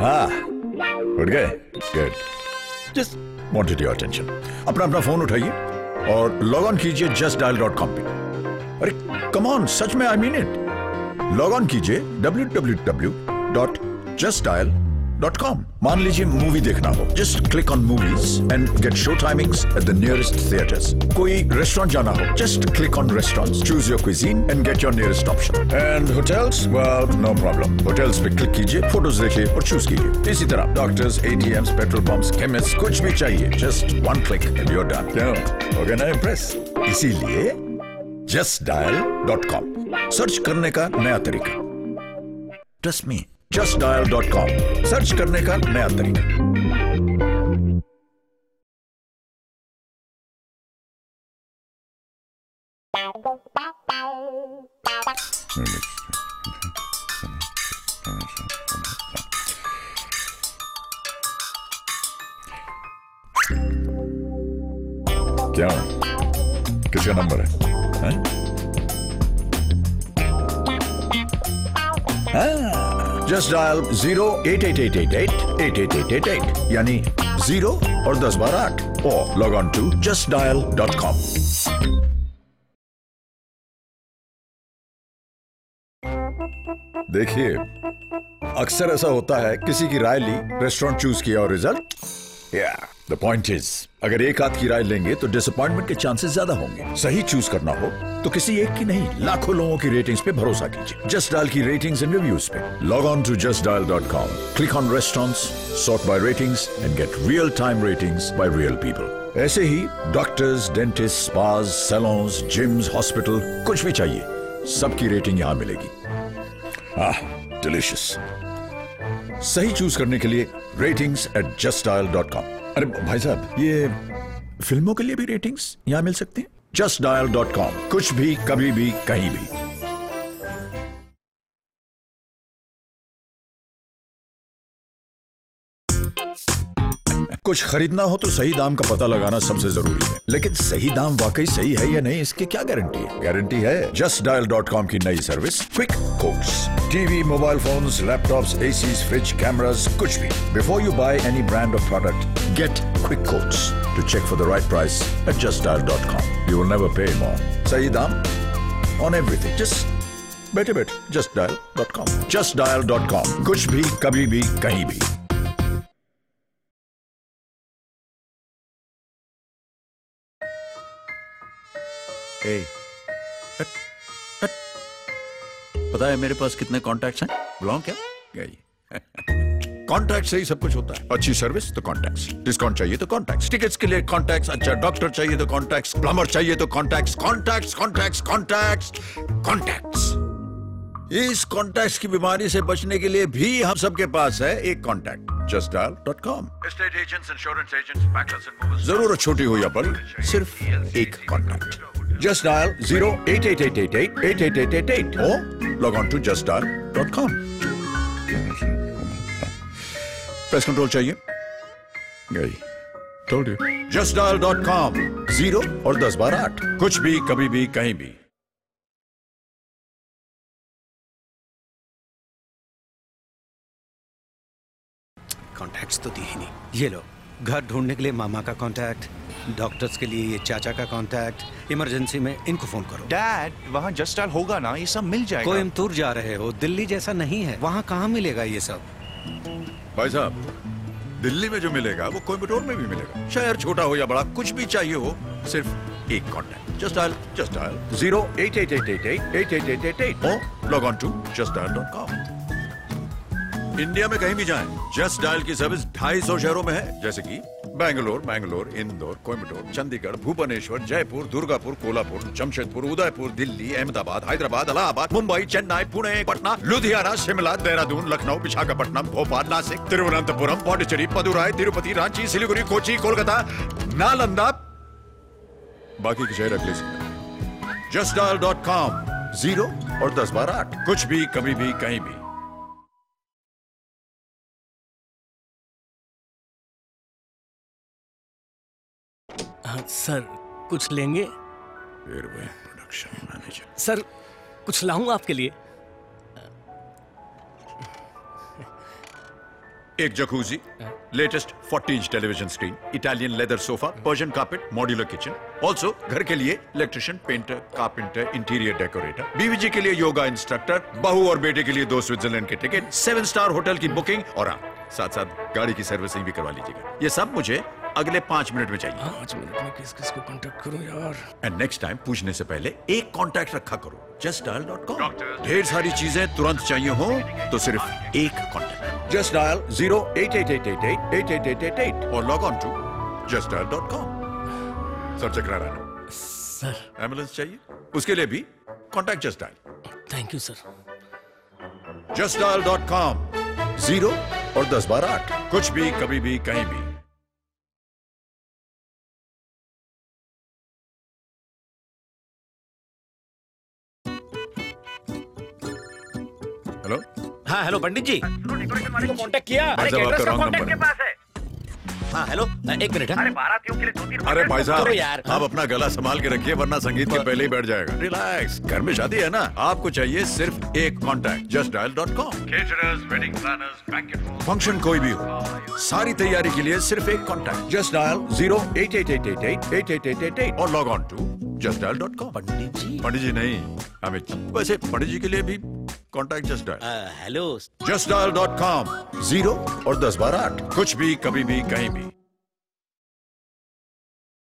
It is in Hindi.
हाँ उठ गए। Good just wanted your attention अपना अपना फ़ोन उठाइए और लॉग ऑन कीजिए जस्ट डायल डॉट कॉम पे। अरे कम ऑन सच में I mean it log on कीजिए W W W dot Just Dial dot com मान लीजिए मूवी देखना हो just click on movies and get show timings at the nearest theatres कोई रेस्टोरेंट जाना हो just click on restaurants choose your cuisine and get your nearest option and hotels no problem hotels पे क्लिक कीजिए फ़ोटोज़ देखिए और चूज़ कीजिए इसी तरह doctors ATMs petrol pumps chemist कुछ भी चाहिए just one click and you're done हो गया ना इम्प्रेस इसीलिए just dial dot com search करने का नया तरीका trust me Justdial dot com. Search करने का नया तरीका। क्या? किसका नंबर है? हैं? Justdial zero eight eight eight eight eight eight eight eight eight eight यानी ज़ीरो और दस बार आठ. और log on to Just Dial dot com देखिए, अक्सर ऐसा होता है, किसी की राय ली रेस्टोरेंट चूज़ किया और रिज़ल्ट द पॉइंट इज़ अगर एक आध की राय लेंगे तो डिसअपॉइंटमेंट के चांसेस ज़्यादा होंगे। सही चूज़ करना हो तो किसी एक की नहीं, लाखों लोगों की रेटिंग्स पे भरोसा कीजिए। जस्ट डायल की रेटिंग्स एंड रिव्यूज़ पे। Log on to Just Dial dot com click on restaurants sort by ratings and get real time ratings by real people ऐसे ही doctors dentist spas salons gyms hospital कुछ भी चाहिए, सबकी रेटिंग यहाँ मिलेगी। आह डिलीशियस सही चूज़ करने के लिए ratings at Just Dial dot com अरे भाई साहब, ये फ़िल्मों के लिए भी रेटिंग्स यहाँ मिल सकती हैं? जस्ट डायल डॉट कॉम कुछ भी, कभी भी, कहीं भी। कुछ खरीदना हो तो सही दाम का पता लगाना सबसे ज़रूरी है। लेकिन सही दाम वाकई सही है या नहीं, इसकी क्या गारंटी है? गारंटी है जस्ट डायल डॉट कॉम की नई service quick quotes TV mobile phones laptops ACs fridge cameras कुछ भी। Before you buy any brand of product get quick quotes to check for the right price at Just Dial dot com you will never pay more सही दाम ऑन एवरीथिंग जस्ट बैठे बैठे Just Dial dot com Just Dial dot com कुछ भी, कभी भी, कहीं भी। ए, हट, हट। पता है मेरे पास कितने कॉन्टैक्ट्स हैं? बुलाऊं क्या? गई कॉन्टैक्ट से ही सब कुछ होता है। अच्छी सर्विस तो कॉन्टैक्ट्स डिस्काउंट चाहिए तो कॉन्टैक्ट्स टिकट्स के लिए कॉन्टैक्ट्स अच्छा डॉक्टर चाहिए तो कॉन्टैक्ट्स प्लम्बर चाहिए तो contacts contacts contacts contacts contacts इस कॉन्टैक्ट्स की बीमारी से बचने के लिए भी हम सबके पास है एक contact Just Dial dot com estate agents insurance agents ज़रूरत छोटी हो या बड़ी सिर्फ़ एक contact Just dial 08888888888 or log on to justdial.com. Press control चाहिए? गई. Told you. Justdial.com. Zero और दस बार आठ कुछ भी कभी भी कहीं भी कॉन्टैक्ट्स तो दी ही नहीं ये लो घर ढूँढने के लिए मामा का कांटेक्ट डॉक्टर्स के लिए ये चाचा का कांटेक्ट इमरजेंसी में इनको फ़ोन करो। डैड वहाँ जस्ट डायल होगा ना ये सब मिल जाएगा। कोयमतूर जा रहे हो दिल्ली जैसा नहीं है वहाँ कहाँ मिलेगा ये सब? भाई साहब दिल्ली में जो मिलेगा वो कोयम्बटूर में भी मिलेगा। शहर छोटा हो या बड़ा कुछ भी चाहिए हो सिर्फ़ एक contact Just Dial Just Dial zero eight eight eight eight eight eight eight eight eight eight log on to Just Dial dot com India में कहीं भी जाएँ, जस्ट डायल की सर्विस 250 शहरों में है, जैसे कि बैंगलोर, मैंगलोर, इंदौर कोयम्बटूर चंडीगढ़, भुवनेश्वर, जयपुर, दुर्गापुर, कोल्हापुर, जमशेदपुर, उदयपुर, दिल्ली, अहमदाबाद, हैदराबाद इलाहाबाद मुंबई, चेन्नई, पुणे, पटना, लुधियाना, शिमला, देहरादून, लखनऊ, विशाखापट्टनम, भोपाल, नासिक, तिरुवनंतपुरम, पौंडीचेरी, मदुराई, तिरुपति, रांची, सिलीगुड़ी, कोची, कोलकाता, नालंदा। बाकी शहर अगले Just Dial dot com, zero और दस बार आठ। कुछ भी, कभी भी, कहीं भी। हाँ, सर कुछ लेंगे? प्रोडक्शन मैनेजर सर कुछ लाऊं आपके लिए? एक jacuzzi latest 40 inch television screen Italian leather sofa Persian carpet modular kitchen also घर के लिए electrician painter carpenter interior decorator BVG के लिए योगा इंस्ट्रक्टर बहू और बेटे के लिए दो स्विट्जरलैंड के टिकट सेवन स्टार होटल की बुकिंग और आप साथ साथ गाड़ी की सर्विसिंग भी करवा लीजिएगा। ये सब मुझे अगले पाँच मिनट में चाहिए पाँच मिनट में किस किस को कांटेक्ट करूँ यार? एंड नेक्स्ट टाइम पूछने से पहले एक कांटेक्ट रखा करो जस्ट डायल डॉट कॉम ढेर सारी चीज़ें तुरंत चाहिए हो तो सिर्फ़ एक contact Just Dial zero eight eight eight eight eight eight eight eight eight eight और log on to Just Dial dot com सब चकरा रहना सर एंबुलेंस चाहिए? उसके लिए भी contact Just Dial thank you sir Just Dial dot com zero और दस बार आठ। कुछ भी कभी भी कहीं भी। हेलो हाँ हेलो पंडित जी। कांटेक्ट किया? है? हाँ हेलो एक मिनट हाँ। अरे भाई साहब यार। आप अपना गला संभाल के रखिए वरना संगीत के पहले ही बैठ जाएगा। रिलैक्स घर में शादी है ना? आपको चाहिए सिर्फ़ एक contact just dial dot com function कोई भी हो सारी तैयारी के लिए सिर्फ़ एक contact just dial zero eight eight eight eight eight eight eight eight eight eight और log on to just dial dot com pandit ji. Pandit ji नहीं अमित जी वैसे पंडित जी के लिए भी contact just dial hello just dial dot com zero और दस बार आठ. कुछ भी कभी भी कहीं भी.